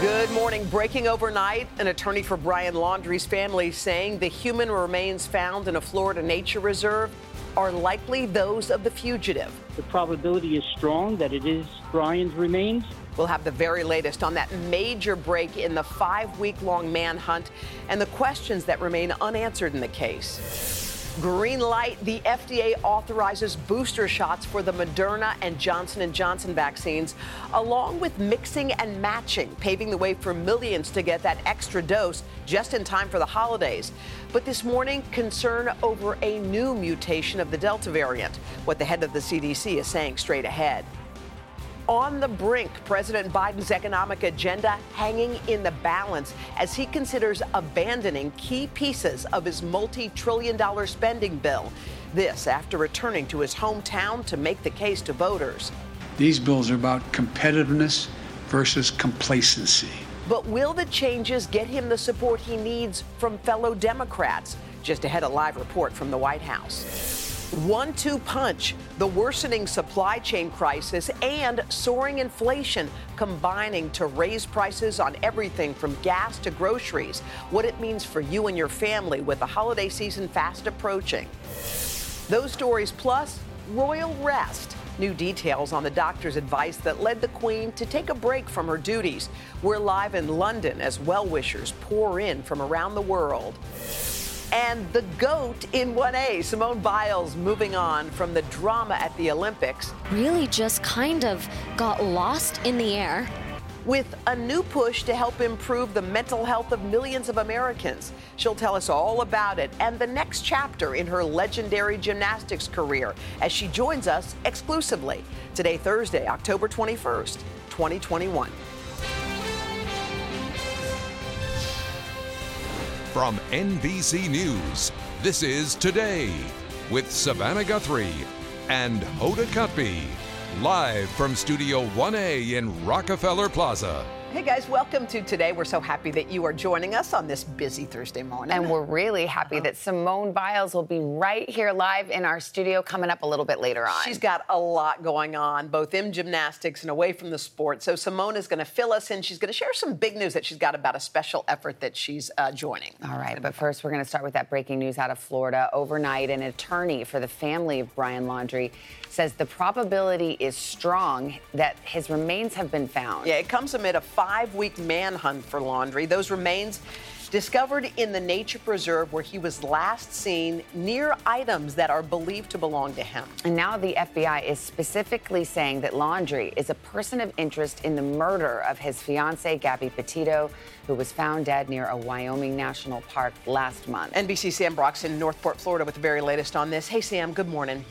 Good morning. Breaking overnight, an attorney for Brian Laundrie's family saying the human remains found in a Florida nature reserve are likely those of the fugitive. The probability is strong that it is Brian's remains. We'll have the very latest on that major break in the five week long manhunt and the questions that remain unanswered in the case. Green light, the FDA authorizes booster shots for the Moderna and Johnson & Johnson vaccines, along with mixing and matching, paving the way for millions to get that extra dose just in time for the holidays. But this morning, concern over a new mutation of the Delta variant, what the head of the CDC is saying straight ahead on the brink. President Biden's economic agenda hanging in the balance as he considers abandoning key pieces of his multi trillion dollar spending bill. This after returning to his hometown to make the case to voters. These bills are about competitiveness versus complacency. But will the changes get him the support he needs from fellow Democrats? Just ahead, a live report from the White House. One two punch, the worsening supply chain crisis and soaring inflation combining to raise prices on everything from gas to groceries. What it means for you and your family with the holiday season fast approaching. Those stories plus royal rest. New details on the doctor's advice that led the Queen to take a break from her duties. We're live in London as well wishers pour in from around the world. And the GOAT in 1A, Simone Biles, moving on from the drama at the Olympics. Really just kind of got lost in the air. With a new push to help improve the mental health of millions of Americans. She'll tell us all about it and the next chapter in her legendary gymnastics career as she joins us exclusively today, Thursday, October 21st, 2021. From NBC News, this is Today with Savannah Guthrie and Hoda Kotb, live from Studio 1A in Rockefeller Plaza. Hey guys, welcome to today. We're so happy that you are joining us on this busy Thursday morning. And we're really happy that Simone Biles will be right here live in our studio coming up a little bit later on. She's got a lot going on, both in gymnastics and away from the sport. So Simone is going to fill us in. She's going to share some big news that she's got about a special effort that she's uh, joining. All right, but first we're going to start with that breaking news out of Florida. Overnight, an attorney for the family of Brian Laundrie says the probability is strong that his remains have been found. Yeah, it comes amid a five week manhunt for Laundrie. Those remains discovered in the nature preserve where he was last seen near items that are believed to belong to him. And now the FBI is specifically saying that Laundrie is a person of interest in the murder of his fiancee, Gabby Petito, who was found dead near a Wyoming national park last month. NBC Sam Brock's in Northport, Florida with the very latest on this. Hey, Sam, good morning.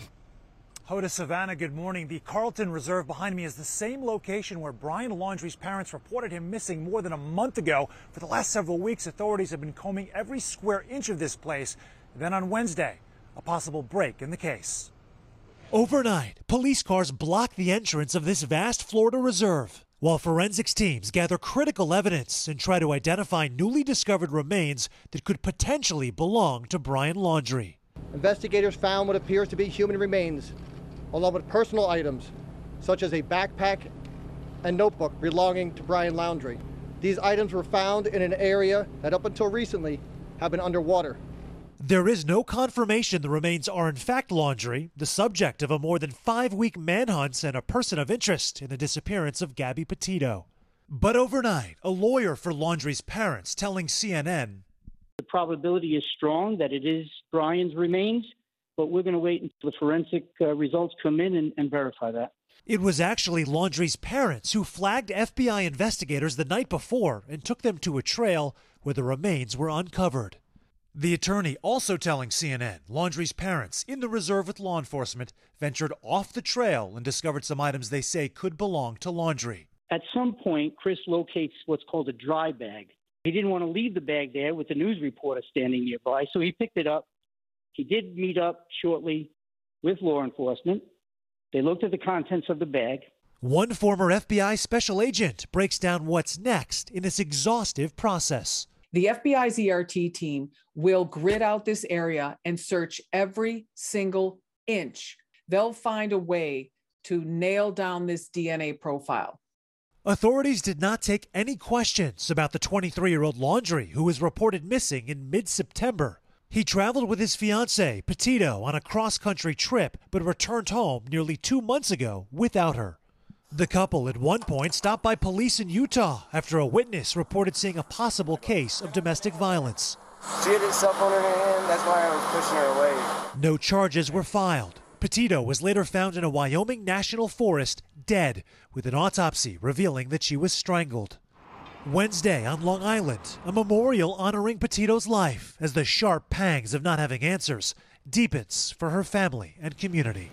Hoda Savannah, good morning. The Carlton Reserve behind me is the same location where Brian Laundrie's parents reported him missing more than a month ago. For the last several weeks, authorities have been combing every square inch of this place. Then on Wednesday, a possible break in the case. Overnight, police cars block the entrance of this vast Florida reserve while forensics teams gather critical evidence and try to identify newly discovered remains that could potentially belong to Brian Laundrie. Investigators found what appears to be human remains along with personal items such as a backpack and notebook belonging to Brian Laundrie. These items were found in an area that up until recently have been underwater. There is no confirmation the remains are in fact Laundrie, the subject of a more than five week manhunt and a person of interest in the disappearance of Gabby Petito. But overnight, a lawyer for Laundrie's parents telling CNN The probability is strong that it is Brian's remains but we're going to wait until the forensic uh, results come in and, and verify that. It was actually Laundrie's parents who flagged FBI investigators the night before and took them to a trail where the remains were uncovered. The attorney also telling CNN Laundrie's parents, in the reserve with law enforcement, ventured off the trail and discovered some items they say could belong to Laundrie. At some point, Chris locates what's called a dry bag. He didn't want to leave the bag there with the news reporter standing nearby, so he picked it up. He did meet up shortly with law enforcement. They looked at the contents of the bag. One former FBI special agent breaks down what's next in this exhaustive process. The FBI's ERT team will grid out this area and search every single inch. They'll find a way to nail down this DNA profile. Authorities did not take any questions about the 23 year old Laundrie, who was reported missing in mid September. He traveled with his fiancee, Petito, on a cross country trip, but returned home nearly two months ago without her. The couple at one point stopped by police in Utah after a witness reported seeing a possible case of domestic violence. She had her cell phone in her hand, that's why I was pushing her away. No charges were filed. Petito was later found in a Wyoming national forest, dead, with an autopsy revealing that she was strangled. Wednesday on Long Island, a memorial honoring Petito's life as the sharp pangs of not having answers deepens for her family and community.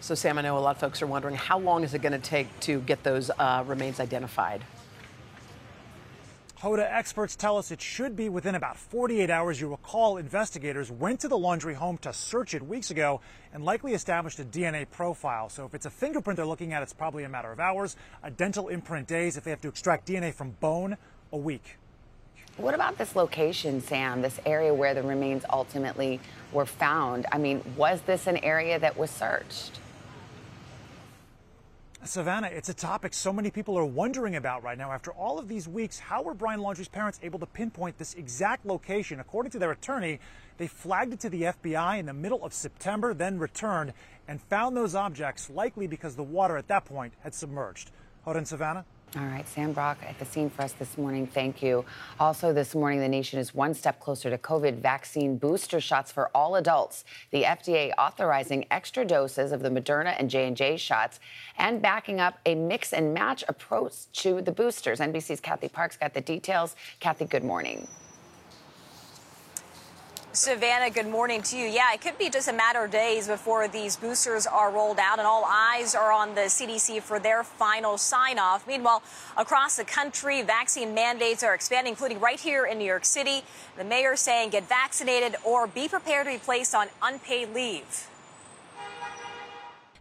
So, Sam, I know a lot of folks are wondering how long is it going to take to get those uh, remains identified? Hoda experts tell us it should be within about 48 hours. You recall investigators went to the Laundrie home to search it weeks ago and likely established a DNA profile. So if it's a fingerprint they're looking at, it's probably a matter of hours. A dental imprint days. If they have to extract DNA from bone, a week. What about this location, Sam? This area where the remains ultimately were found? I mean, was this an area that was searched? Savannah, it's a topic so many people are wondering about right now. After all of these weeks, how were Brian Laundrie's parents able to pinpoint this exact location? According to their attorney, they flagged it to the FBI in the middle of September, then returned and found those objects, likely because the water at that point had submerged. Hold on, Savannah. All right, Sam Brock at the scene for us this morning. Thank you. Also, this morning, the nation is one step closer to COVID vaccine booster shots for all adults. The FDA authorizing extra doses of the Moderna and J&J shots and backing up a mix and match approach to the boosters. NBC's Kathy Parks got the details. Kathy, good morning. Savannah, good morning to you. Yeah, it could be just a matter of days before these boosters are rolled out, and all eyes are on the CDC for their final sign off. Meanwhile, across the country, vaccine mandates are expanding, including right here in New York City. The mayor saying get vaccinated or be prepared to be placed on unpaid leave.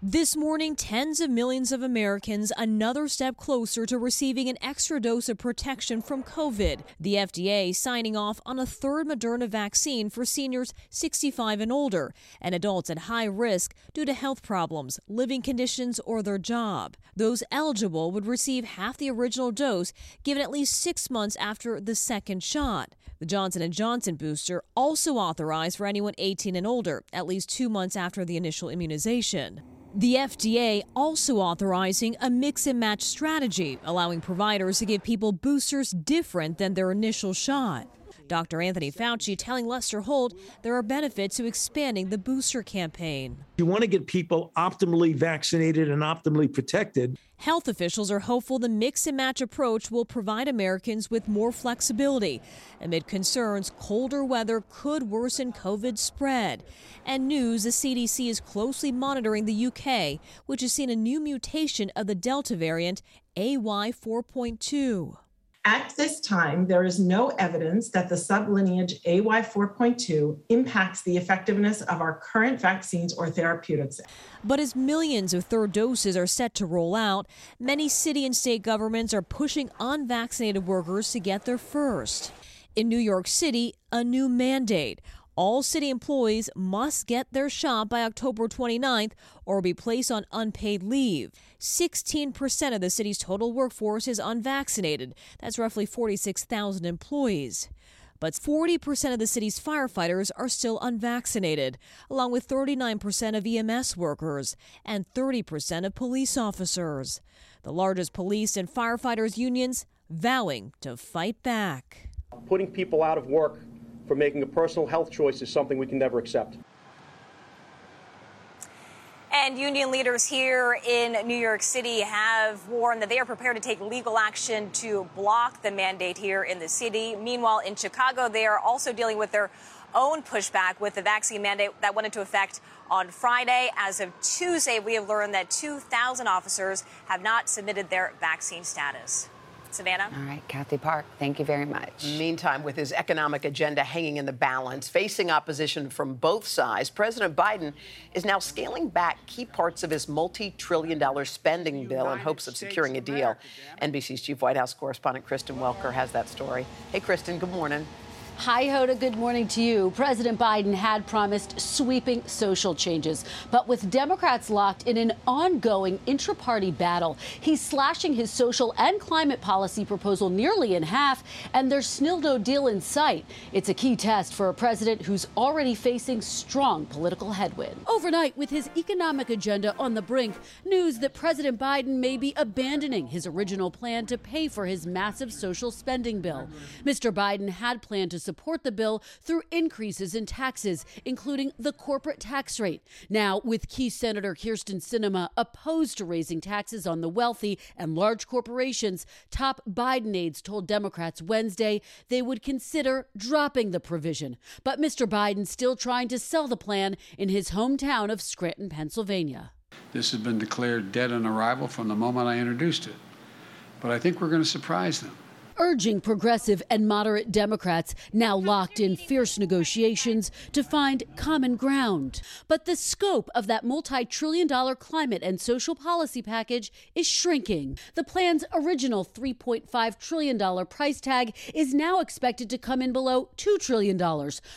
This morning, tens of millions of Americans another step closer to receiving an extra dose of protection from COVID. The FDA signing off on a third Moderna vaccine for seniors 65 and older and adults at high risk due to health problems, living conditions, or their job. Those eligible would receive half the original dose given at least six months after the second shot. The Johnson & Johnson booster also authorized for anyone 18 and older, at least two months after the initial immunization. The FDA also authorizing a mix and match strategy, allowing providers to give people boosters different than their initial shot. Dr. Anthony Fauci telling Lester Holt there are benefits to expanding the booster campaign. You want to get people optimally vaccinated and optimally protected. Health officials are hopeful the mix and match approach will provide Americans with more flexibility amid concerns colder weather could worsen COVID spread. And news the CDC is closely monitoring the UK, which has seen a new mutation of the Delta variant AY4.2. At this time, there is no evidence that the sublineage AY4.2 impacts the effectiveness of our current vaccines or therapeutics. But as millions of third doses are set to roll out, many city and state governments are pushing unvaccinated workers to get their first. In New York City, a new mandate all city employees must get their shot by October 29th or be placed on unpaid leave. 16% of the city's total workforce is unvaccinated. That's roughly 46,000 employees. But 40% of the city's firefighters are still unvaccinated, along with 39% of EMS workers and 30% of police officers. The largest police and firefighters unions vowing to fight back. Putting people out of work for making a personal health choice is something we can never accept. And union leaders here in New York City have warned that they are prepared to take legal action to block the mandate here in the city. Meanwhile, in Chicago, they are also dealing with their own pushback with the vaccine mandate that went into effect on Friday. As of Tuesday, we have learned that 2,000 officers have not submitted their vaccine status. Savannah? All right, Kathy Park, thank you very much. Meantime, with his economic agenda hanging in the balance, facing opposition from both sides, President Biden is now scaling back key parts of his multi trillion dollar spending bill in hopes of securing a deal. NBC's chief White House correspondent Kristen Welker has that story. Hey, Kristen, good morning. Hi, Hoda. Good morning to you. President Biden had promised sweeping social changes, but with Democrats locked in an ongoing intra party battle, he's slashing his social and climate policy proposal nearly in half, and there's still no deal in sight. It's a key test for a president who's already facing strong political headwind. Overnight, with his economic agenda on the brink, news that President Biden may be abandoning his original plan to pay for his massive social spending bill. Mr. Biden had planned to support the bill through increases in taxes, including the corporate tax rate. Now, with key Senator Kyrsten Sinema opposed to raising taxes on the wealthy and large corporations, top Biden aides told Democrats Wednesday they would consider dropping the provision. But Mr. Biden still trying to sell the plan in his hometown of Scranton, Pennsylvania. This has been declared dead on arrival from the moment I introduced it. But I think we're going to surprise them urging progressive and moderate Democrats now locked in fierce negotiations to find common ground. But the scope of that multi trillion dollar climate and social policy package is shrinking. The plan's original $3.5 trillion price tag is now expected to come in below $2 trillion,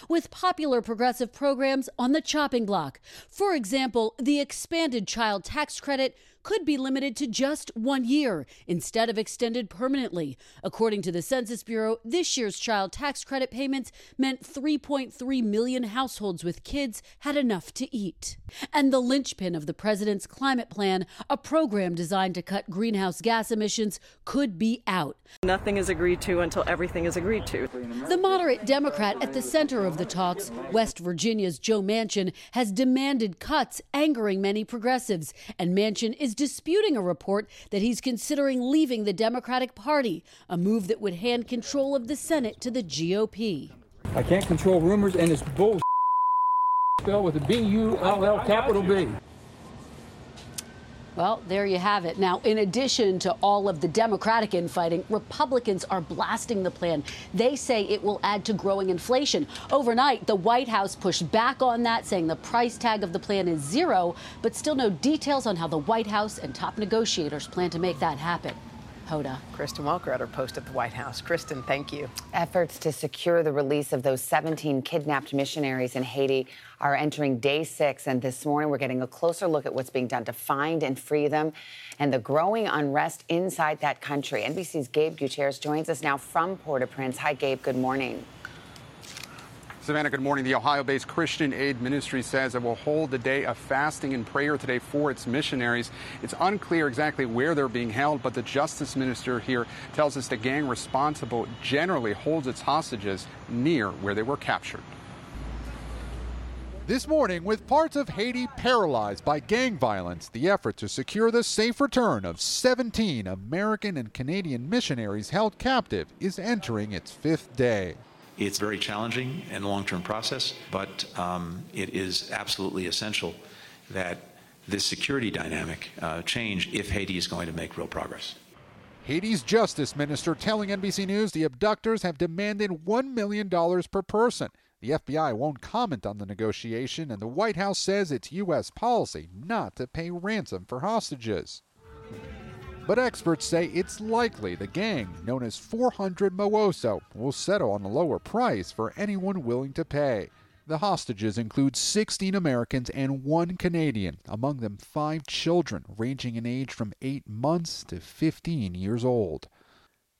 with popular progressive programs on the chopping block. For example, the expanded child tax credit could be limited to just one year instead of extended permanently. According to the Census Bureau, this year's child tax credit payments meant 3.3 million households with kids had enough to eat. And the linchpin of the president's climate plan, a program designed to cut greenhouse gas emissions, could be out. Nothing is agreed to until everything is agreed to. The moderate Democrat at the center of the talks, West Virginia's Joe Manchin, has demanded cuts, angering many progressives. And Manchin is disputing a report that he's considering leaving the Democratic Party, a move that would hand control of the Senate to the GOP. I can't control rumors, and it's bull spelled with a B U L L capital B. Well, there you have it. Now, in addition to all of the Democratic infighting, Republicans are blasting the plan. They say it will add to growing inflation. Overnight, the White House pushed back on that, saying the price tag of the plan is zero, but still no details on how the White House and top negotiators plan to make that happen. Hoda. Kristen Welker at her post at the White House. Kristen, thank you. Efforts to secure the release of those 17 kidnapped missionaries in Haiti are entering day six. And this morning, we're getting a closer look at what's being done to find and free them and the growing unrest inside that country. NBC's Gabe Gutierrez joins us now from Port au Prince. Hi, Gabe. Good morning. Savannah, good morning. The Ohio based Christian Aid Ministry says it will hold a day of fasting and prayer today for its missionaries. It's unclear exactly where they're being held, but the justice minister here tells us the gang responsible generally holds its hostages near where they were captured. This morning, with parts of Haiti paralyzed by gang violence, the effort to secure the safe return of 17 American and Canadian missionaries held captive is entering its fifth day. It's very challenging and a long-term process, but um, it is absolutely essential that this security dynamic uh, change if Haiti is going to make real progress. Haiti's justice minister telling NBC News the abductors have demanded $1 million per person. The FBI won't comment on the negotiation, and the White House says it's U.S. policy not to pay ransom for hostages. But experts say it's likely the gang, known as 400 Mawozo, will settle on a lower price for anyone willing to pay. The hostages include 16 Americans and one Canadian, among them five children ranging in age from 8 months to 15 years old.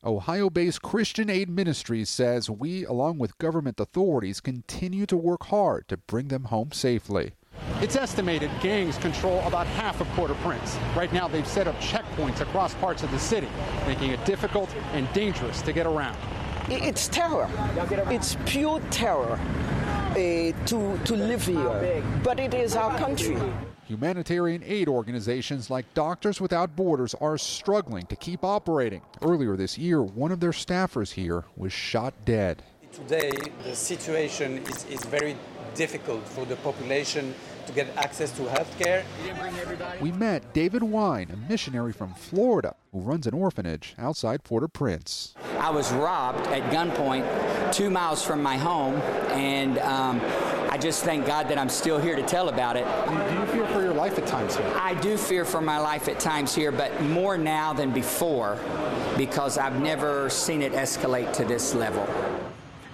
Ohio based Christian Aid Ministries says we, along with government authorities, continue to work hard to bring them home safely. It's estimated gangs control about half of Port-au-Prince. Right now, they've set up checkpoints across parts of the city, making it difficult and dangerous to get around. It's terror. It's pure terror uh, to, to live here. But it is our country. Humanitarian aid organizations like Doctors Without Borders are struggling to keep operating. Earlier this year, one of their staffers here was shot dead. Today, the situation is, is very difficult for the population to get access to health care. We met David Wine, a missionary from Florida who runs an orphanage outside Port au Prince. I was robbed at gunpoint two miles from my home, and um, I just thank God that I'm still here to tell about it. Do you fear for your life at times here? I do fear for my life at times here, but more now than before because I've never seen it escalate to this level.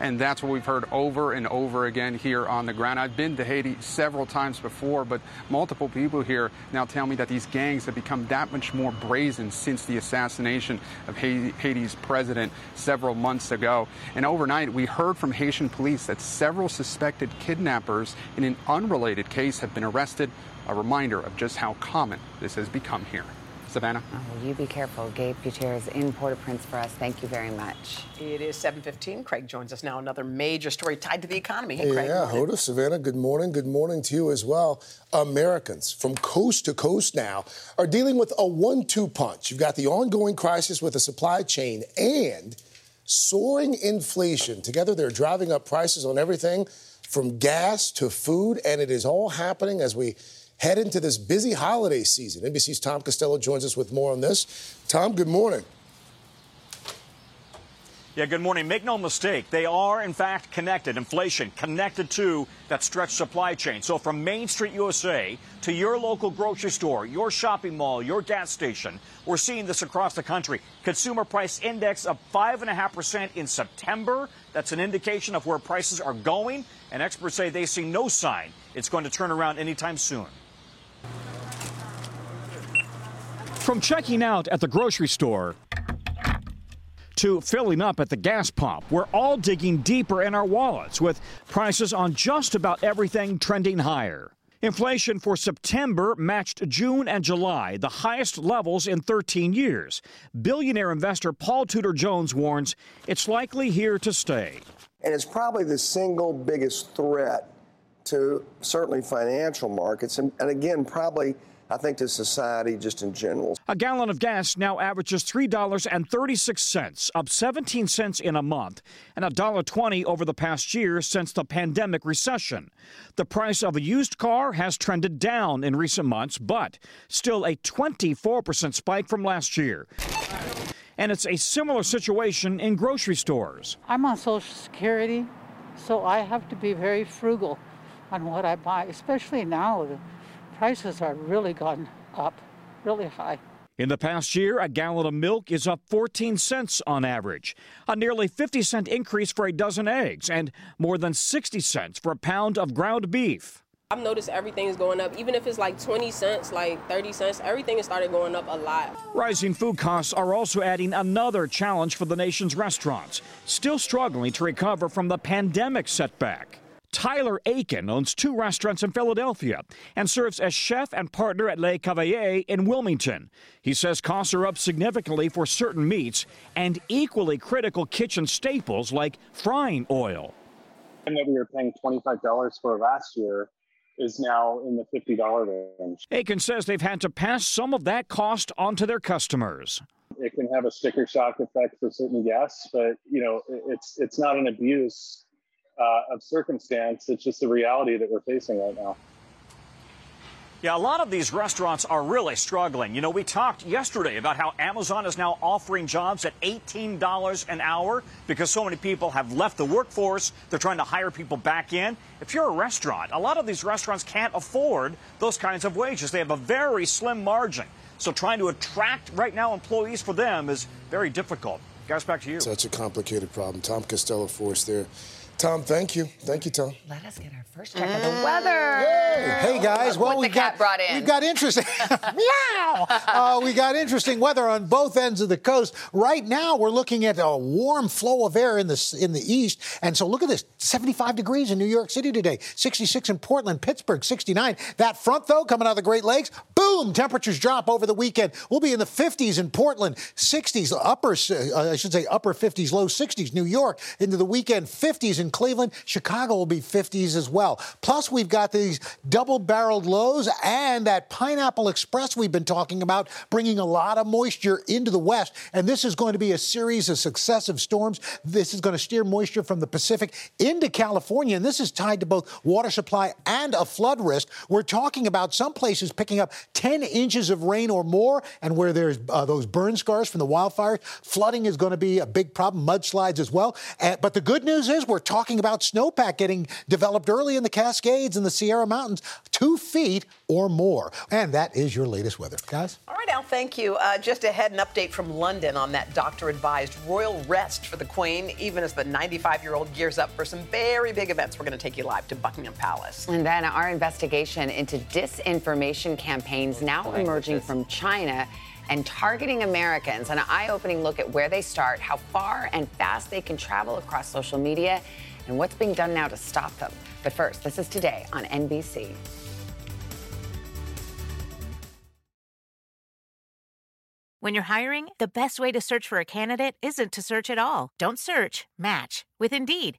And that's what we've heard over and over again here on the ground. I've been to Haiti several times before, but multiple people here now tell me that these gangs have become that much more brazen since the assassination of Haiti's president several months ago. And overnight, we heard from Haitian police that several suspected kidnappers in an unrelated case have been arrested. A reminder of just how common this has become here. Savannah? Oh, you be careful. Gabe Gutierrez in Port-au-Prince for us. Thank you very much. It is 7.15. Craig joins us now. Another major story tied to the economy. Hey, Craig. Yeah, Hoda, Savannah, good morning. Good morning to you as well. Americans from coast to coast now are dealing with a one-two punch. You've got the ongoing crisis with the supply chain and soaring inflation. Together, they're driving up prices on everything from gas to food, and it is all happening as we head into this busy holiday season. NBC's Tom Costello joins us with more on this. Tom, good morning. Yeah, good morning. Make no mistake, they are in fact connected. Inflation connected to that stretched supply chain. So from Main Street USA to your local grocery store, your shopping mall, your gas station, we're seeing this across the country. Consumer price index of 5.5% in September. That's an indication of where prices are going. And experts say they see no sign it's going to turn around anytime soon. From checking out at the grocery store to filling up at the gas pump, we're all digging deeper in our wallets with prices on just about everything trending higher. Inflation for September matched June and July, the highest levels in 13 years. Billionaire investor Paul Tudor Jones warns it's likely here to stay. And it's probably the single biggest threat to certainly financial markets, and, and again, probably I think to society just in general. A gallon of gas now averages $3.36, up 17 cents in a month, and $1.20 over the past year since the pandemic recession. The price of a used car has trended down in recent months, but still a 24% spike from last year. And it's a similar situation in grocery stores. I'm on Social Security, so I have to be very frugal on what I buy, especially now. The prices are really gone up, really high. In the past year, a gallon of milk is up 14 cents on average, a nearly 50 cent increase for a dozen eggs, and more than 60 cents for a pound of ground beef. I've noticed everything is going up, even if it's like 20 cents, like 30 cents, everything has started going up a lot. Rising food costs are also adding another challenge for the nation's restaurants, still struggling to recover from the pandemic setback. Tyler Akin owns two restaurants in Philadelphia and serves as chef and partner at Le Cavalier in Wilmington. He says costs are up significantly for certain meats and equally critical kitchen staples like frying oil. And that we were paying $25 for last year is now in the $50 range. Aiken says they've had to pass some of that cost onto their customers. It can have a sticker shock effect for certain guests, but you know, it's it's not an abuse uh, of circumstance. It's just the reality that we're facing right now. Yeah, a lot of these restaurants are really struggling. You know, we talked yesterday about how Amazon is now offering jobs at $18 an hour because so many people have left the workforce. They're trying to hire people back in. If you're a restaurant, a lot of these restaurants can't afford those kinds of wages. They have a very slim margin. So trying to attract right now employees for them is very difficult. Guys, back to you. Such a complicated problem. Tom Costello for us there. Tom, thank you. Thank you, Tom. Let us get our first check of the weather. Hey, guys. Well, what we got brought in. We've got interesting. Meow. Uh, we got interesting weather on both ends of the coast. Right now, we're looking at a warm flow of air in the in the east, and so look at this: 75 degrees in New York City today, 66 in Portland, Pittsburgh, 69. That front though, coming out of the Great Lakes, boom! Temperatures drop over the weekend. We'll be in the 50s in Portland, 60s, upper uh, I should say upper 50s, low 60s. New York into the weekend, 50s in Cleveland. Chicago will be 50s as well. Plus, we've got these double barreled lows and that pineapple express we've been talking about, bringing a lot of moisture into the west. And this is going to be a series of successive storms. This is going to steer moisture from the Pacific into California. And this is tied to both water supply and a flood risk. We're talking about some places picking up 10 inches of rain or more. And where there's uh, those burn scars from the wildfires, flooding is going to be a big problem, mudslides as well. Uh, but the good news is we're talking about snowpack getting developed early in the Cascades and the Sierra Mountains, two feet or more. And that is your latest weather. Guys? All right, Al, thank you. Uh, just ahead, an update from London on that doctor advised royal rest for the Queen, even as the 95 year old gears up for some very big events. We're going to take you live to Buckingham Palace. And then our investigation into disinformation campaigns now emerging from China and targeting Americans. An eye opening look at where they start, how far and fast they can travel across social media, and what's being done now to stop them. But first, this is today on NBC. When you're hiring, the best way to search for a candidate isn't to search at all. Don't search, match with Indeed.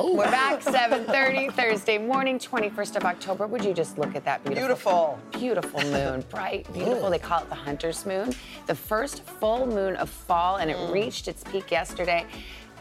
Oh. We're back 7:30 Thursday morning, 21st of October. Would you just look at that beautiful, beautiful, beautiful moon, bright, beautiful. They call it the hunter's moon, the first full moon of fall, and it mm. reached its peak yesterday.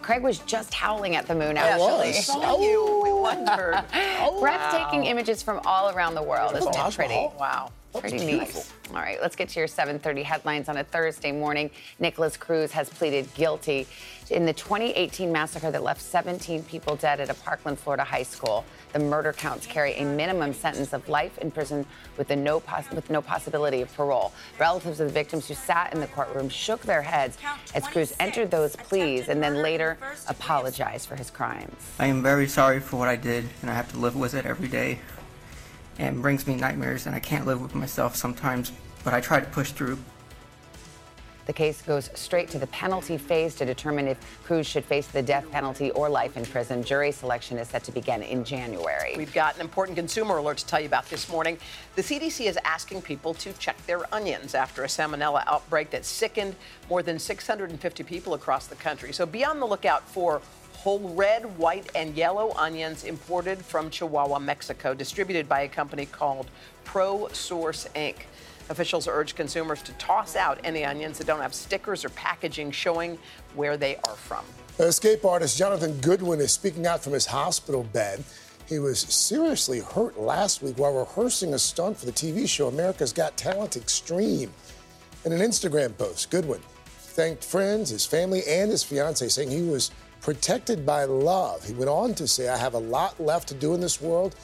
Craig was just howling at the moon, actually. I saw you. We wondered. oh, Breathtaking wow. images from all around the world. Isn't it pretty? Wow. Pretty neat. All right, let's get to your 7:30 headlines on a Thursday morning. Nikolas Cruz has pleaded guilty in the 2018 massacre that left 17 people dead at a Parkland, Florida high school. The murder counts carry a minimum sentence of life in prison with, no, poss- with no possibility of parole. Relatives of the victims who sat in the courtroom shook their heads as Cruz entered those pleas and then later apologized for his crimes. I am very sorry for what I did, and I have to live with it every day and brings me nightmares, and I can't live with myself sometimes, but I try to push through. The case goes straight to the penalty phase to determine if Cruz should face the death penalty or life in prison. Jury selection is set to begin in January. We've got an important consumer alert to tell you about this morning. The CDC is asking people to check their onions after a salmonella outbreak that sickened more than 650 people across the country. So be on the lookout for whole red, white, and yellow onions imported from Chihuahua, Mexico, distributed by a company called Pro Source Inc. Officials urge consumers to toss out any onions that don't have stickers or packaging showing where they are from. Escape artist Jonathan Goodwin is speaking out from his hospital bed. He was seriously hurt last week while rehearsing a stunt for the TV show America's Got Talent Extreme. In an Instagram post, Goodwin thanked friends, his family, and his fiancee, saying he was protected by love. He went on to say, I have a lot left to do in this world.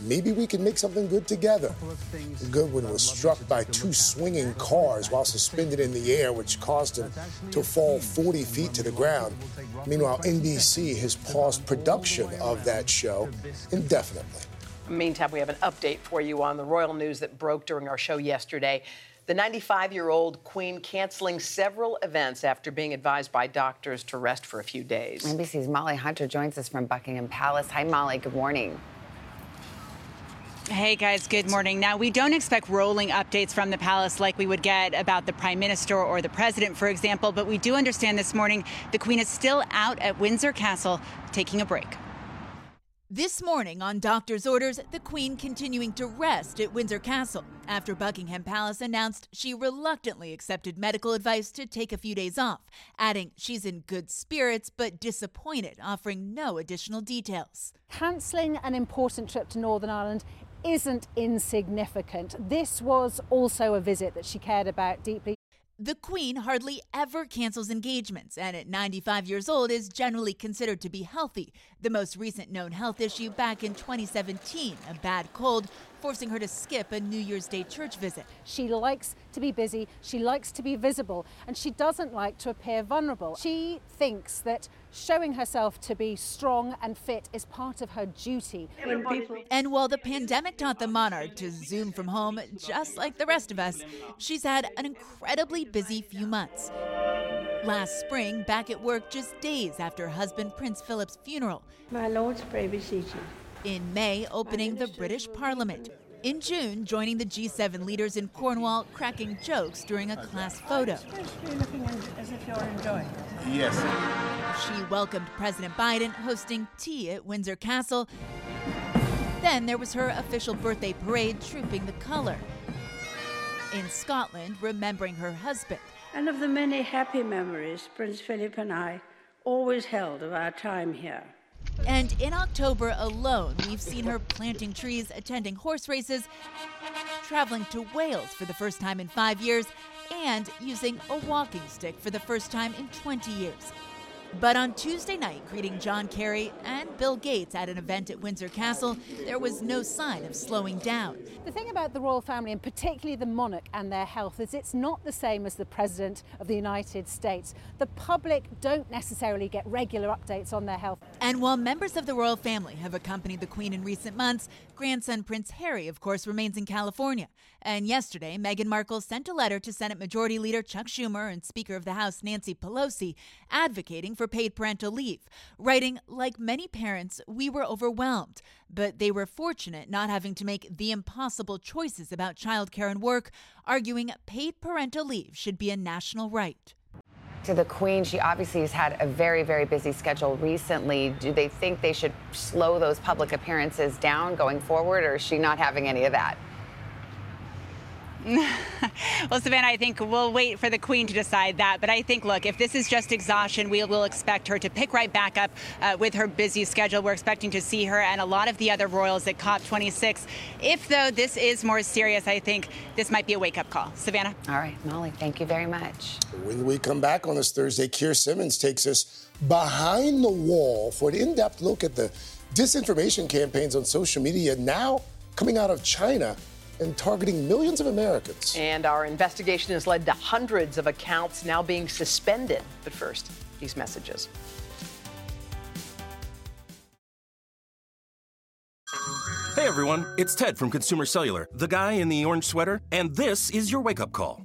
Maybe we can make something good together. Goodwin was struck by two swinging cars while suspended in the air, which caused him to fall 40 feet to the ground. Meanwhile, NBC has paused production of that show indefinitely. Meantime, we have an update for you on the royal news that broke during our show yesterday. The 95 year old queen canceling several events after being advised by doctors to rest for a few days. NBC's Molly Hunter joins us from Buckingham Palace. Hi, Molly. Good morning. Hey guys, good morning. Now, we don't expect rolling updates from the palace like we would get about the prime minister or the president, for example, but we do understand this morning the queen is still out at Windsor Castle taking a break. This morning, on doctor's orders, the Queen continuing to rest at Windsor Castle after Buckingham Palace announced she reluctantly accepted medical advice to take a few days off, adding she's in good spirits but disappointed, offering no additional details. Cancelling an important trip to Northern Ireland isn't insignificant. This was also a visit that she cared about deeply. The Queen hardly ever cancels engagements and at 95 years old is generally considered to be healthy. The most recent known health issue back in 2017, a bad cold, forcing her to skip a New Year's Day church visit. She likes to be busy, she likes to be visible, and she doesn't like to appear vulnerable. She thinks that showing herself to be strong and fit is part of her duty. And while the pandemic taught the monarch to zoom from home, just like the rest of us, she's had an incredibly busy few months. Last spring, back at work just days after husband Prince Philip's funeral. My lords, pray beseech you. In May, opening the British Parliament. In June, joining the G7 leaders in Cornwall, cracking jokes during a class photo. You're looking as if you're enjoying it. Yes. She welcomed President Biden hosting tea at Windsor Castle. Then there was her official birthday parade, trooping the color. In Scotland, remembering her husband. And of the many happy memories Prince Philip and I always held of our time here. And in October alone, we've seen her planting trees, attending horse races, traveling to Wales for the first time in five years, and using a walking stick for the first time in 20 years. But on Tuesday night, greeting John Kerry and Bill Gates at an event at Windsor Castle, there was no sign of slowing down. The thing about the royal family, and particularly the monarch and their health, is it's not the same as the President of the United States. The public don't necessarily get regular updates on their health. And while members of the royal family have accompanied the Queen in recent months, grandson Prince Harry, of course, remains in California. And yesterday, Meghan Markle sent a letter to Senate Majority Leader Chuck Schumer and Speaker of the House Nancy Pelosi advocating for paid parental leave, writing, Like many parents, we were overwhelmed, but they were fortunate not having to make the impossible choices about childcare and work, arguing paid parental leave should be a national right. To the Queen, she obviously has had a very, very busy schedule recently. Do they think they should slow those public appearances down going forward, or is she not having any of that? well, Savannah, I think we'll wait for the Queen to decide that. But I think, look, if this is just exhaustion, we will expect her to pick right back up uh, with her busy schedule. We're expecting to see her and a lot of the other royals at COP26. If, though, this is more serious, I think this might be a wake up call. Savannah? All right, Molly, thank you very much. When we come back on this Thursday, Keir Simmons takes us behind the wall for an in depth look at the disinformation campaigns on social media now coming out of China and targeting millions of Americans. And our investigation has led to hundreds of accounts now being suspended. But first, these messages. Hey everyone, it's Ted from Consumer Cellular, the guy in the orange sweater, and this is your wake up call.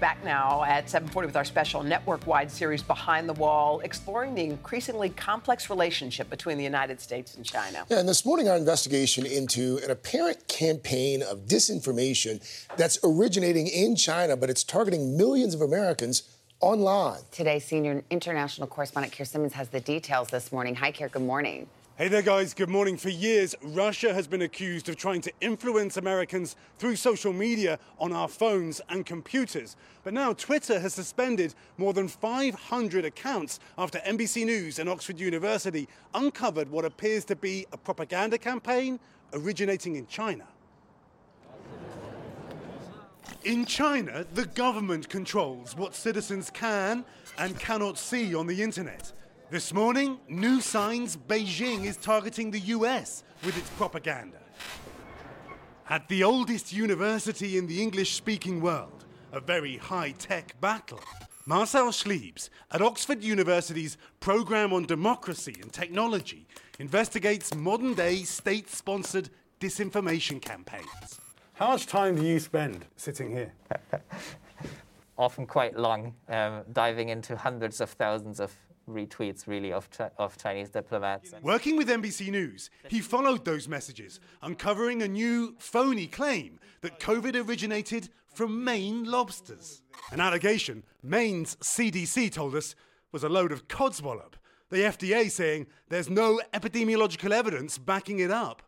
Back now at 7:40 with our special network-wide series Behind the Wall, exploring the increasingly complex relationship between the United States and China. Yeah, and this morning our investigation into an apparent campaign of disinformation that's originating in China, but it's targeting millions of Americans online. Today, senior international correspondent Keir Simmons has the details this morning. Hi, Keir. Good morning. Hey there, guys. Good morning. For years, Russia has been accused of trying to influence Americans through social media on our phones and computers. But now Twitter has suspended more than 500 accounts after NBC News and Oxford University uncovered what appears to be a propaganda campaign originating in China. In China, the government controls what citizens can and cannot see on the internet. This morning, new signs Beijing is targeting the US with its propaganda. At the oldest university in the English speaking world, a very high tech battle, Marcel Schliebs at Oxford University's Programme on Democracy and Technology investigates modern day state sponsored disinformation campaigns. How much time do you spend sitting here? Often quite long, um, diving into hundreds of thousands of retweets really of, of Chinese diplomats. Working with NBC News, he followed those messages, uncovering a new phony claim that COVID originated from Maine lobsters. An allegation Maine's CDC told us was a load of codswallop. The FDA saying there's no epidemiological evidence backing it up.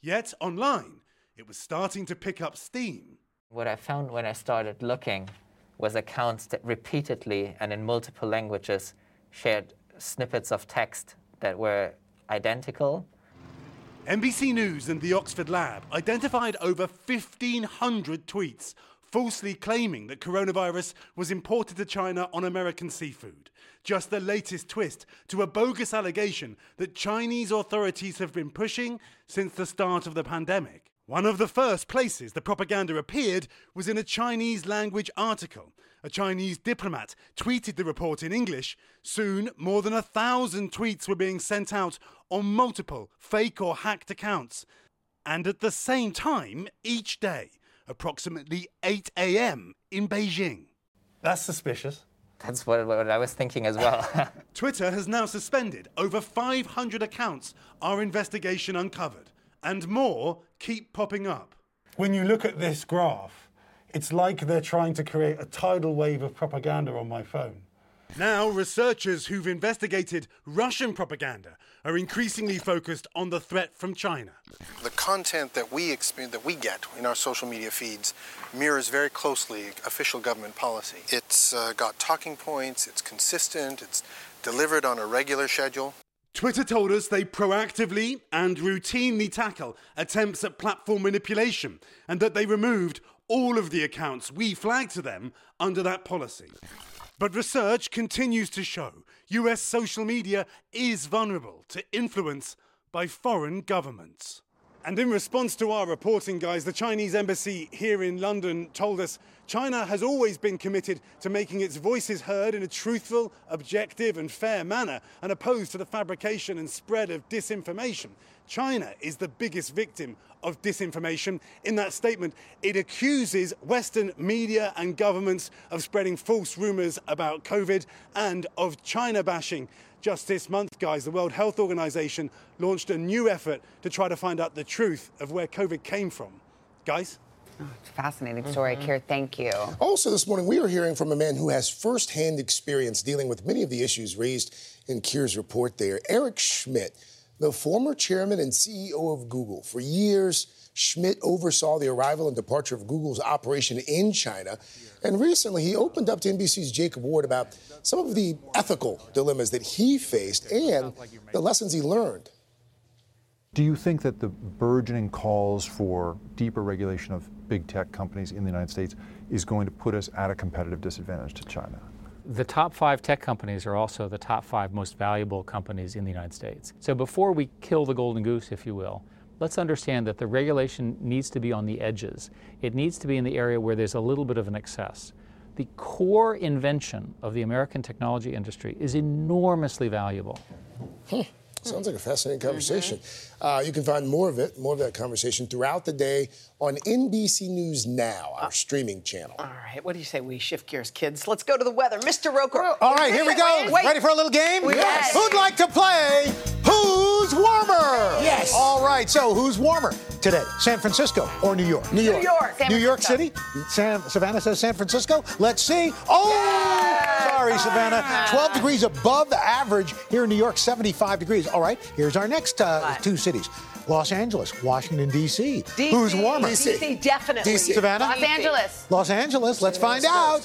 Yet online, it was starting to pick up steam. What I found when I started looking was accounts that repeatedly and in multiple languages shared snippets of text that were identical. NBC News and the Oxford Lab identified over 1,500 tweets falsely claiming that coronavirus was imported to China on American seafood. Just the latest twist to a bogus allegation that Chinese authorities have been pushing since the start of the pandemic. One of the first places the propaganda appeared was in a Chinese language article. A Chinese diplomat tweeted the report in English. Soon, more than a thousand tweets were being sent out on multiple fake or hacked accounts. And at the same time, each day, approximately 8 a.m. in Beijing. That's suspicious. That's what, what I was thinking as well. Twitter has now suspended over 500 accounts, our investigation uncovered and more keep popping up. When you look at this graph, it's like they're trying to create a tidal wave of propaganda on my phone. Now, researchers who've investigated Russian propaganda are increasingly focused on the threat from China. The content that we experience, that we get in our social media feeds mirrors very closely official government policy. It's uh, got talking points, it's consistent, it's delivered on a regular schedule. Twitter told us they proactively and routinely tackle attempts at platform manipulation and that they removed all of the accounts we flagged to them under that policy. But research continues to show US social media is vulnerable to influence by foreign governments. And in response to our reporting, guys, the Chinese embassy here in London told us China has always been committed to making its voices heard in a truthful, objective, and fair manner, and opposed to the fabrication and spread of disinformation. China is the biggest victim of disinformation. In that statement, it accuses Western media and governments of spreading false rumors about COVID and of China bashing. Just this month, guys, the World Health Organization launched a new effort to try to find out the truth of where COVID came from. Guys? Oh, fascinating story, mm-hmm. Keir. Thank you. Also, this morning, we are hearing from a man who has firsthand experience dealing with many of the issues raised in Keir's report there. Eric Schmidt, the former chairman and CEO of Google. For years, Schmidt oversaw the arrival and departure of Google's operation in China. And recently, he opened up to NBC's Jacob Ward about some of the ethical dilemmas that he faced and the lessons he learned. Do you think that the burgeoning calls for deeper regulation of big tech companies in the United States is going to put us at a competitive disadvantage to China? The top five tech companies are also the top five most valuable companies in the United States. So before we kill the golden goose, if you will, let's understand that the regulation needs to be on the edges. It needs to be in the area where there's a little bit of an excess. The core invention of the American technology industry is enormously valuable. Huh. Sounds like a fascinating conversation. Mm-hmm. Uh, you can find more of it, more of that conversation throughout the day on NBC News Now, our uh, streaming channel. All right, what do you say we shift gears, kids? Let's go to the weather. Mr. Roker. All right, here we go. Wait. Ready for a little game? Yes. Who'd like to play? Who's Who's warmer? Yes. All right. So who's warmer today? San Francisco or New York? New York. New York. New York City? San, Savannah says San Francisco. Let's see. Oh, sorry, Savannah. 12 degrees above the average here in New York, 75 degrees. All right, here's our next uh, two cities Los Angeles, Washington, D.C. DC. Who's warmer? DC, definitely. DC. Savannah? Los Angeles. Los Angeles, let's find out.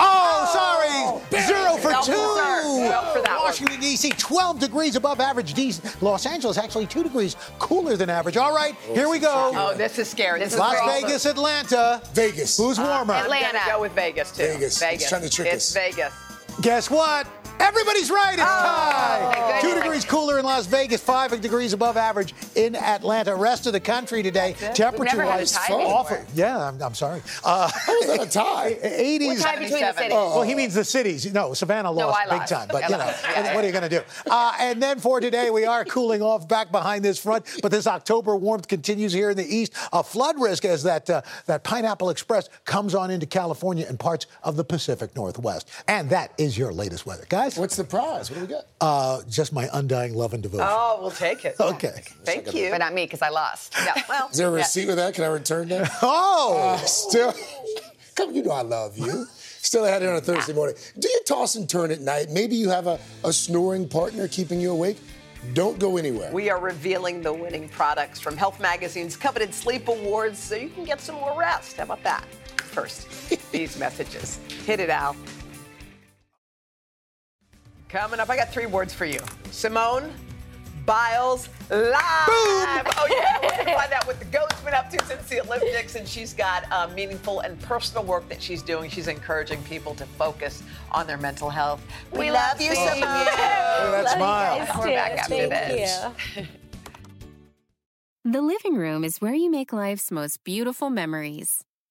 Oh, sorry. Oh, Zero for No, two. sir. No for that. Washington, D.C., 12 degrees above average. D- Los Angeles, actually two degrees cooler than average. All right, oh, here we go. Oh, this is scary. This is Las very- Vegas, Atlanta. Vegas. Who's uh, warmer? I'm Atlanta. gonna go with Vegas too. Vegas. Vegas. It's trying to trick it's us. Vegas. Guess what? Everybody's right. It's tied. thank Two degrees cooler in Las Vegas, five degrees above average in Atlanta. Rest of the country today, temperature never had a wise, tie awful. Yeah, I'm, I'm sorry. Uh, How is that a tie? 80s. What tie between the 77. cities? Well, he means the cities. No, Savannah No, lost big time, but you know, lost. what, what are you going to do? Uh, and then for today, we are cooling off back behind this front, but this October warmth continues here in the east. A flood risk as that uh, that Pineapple Express comes on into California and parts of the Pacific Northwest. And that is your latest weather, guys. What's the prize? What do we got? Uh, just my undying love and devotion. Oh, we'll take it. Okay. Thank you. But not me, because I lost. Yeah, well, Is there a yeah. receipt with that? Can I return that? Oh, Uh, still, come, you know I love you. Still had it on a Thursday morning. Do you toss and turn at night? Maybe you have a, a snoring partner keeping you awake. Don't go anywhere. We are revealing the winning products from Health Magazine's coveted sleep awards so you can get some more rest. How about that? First, these messages. Hit it, Al. Coming up, I got three words for you Simone Biles live. Boom. Oh, yeah. We're going to find out what the GOAT's been up to since the Olympics. And she's got uh, meaningful and personal work that she's doing. She's encouraging people to focus on their mental health. We, love you, Simone. Look at that smile. We're back after this. The living room is where you make life's most beautiful memories.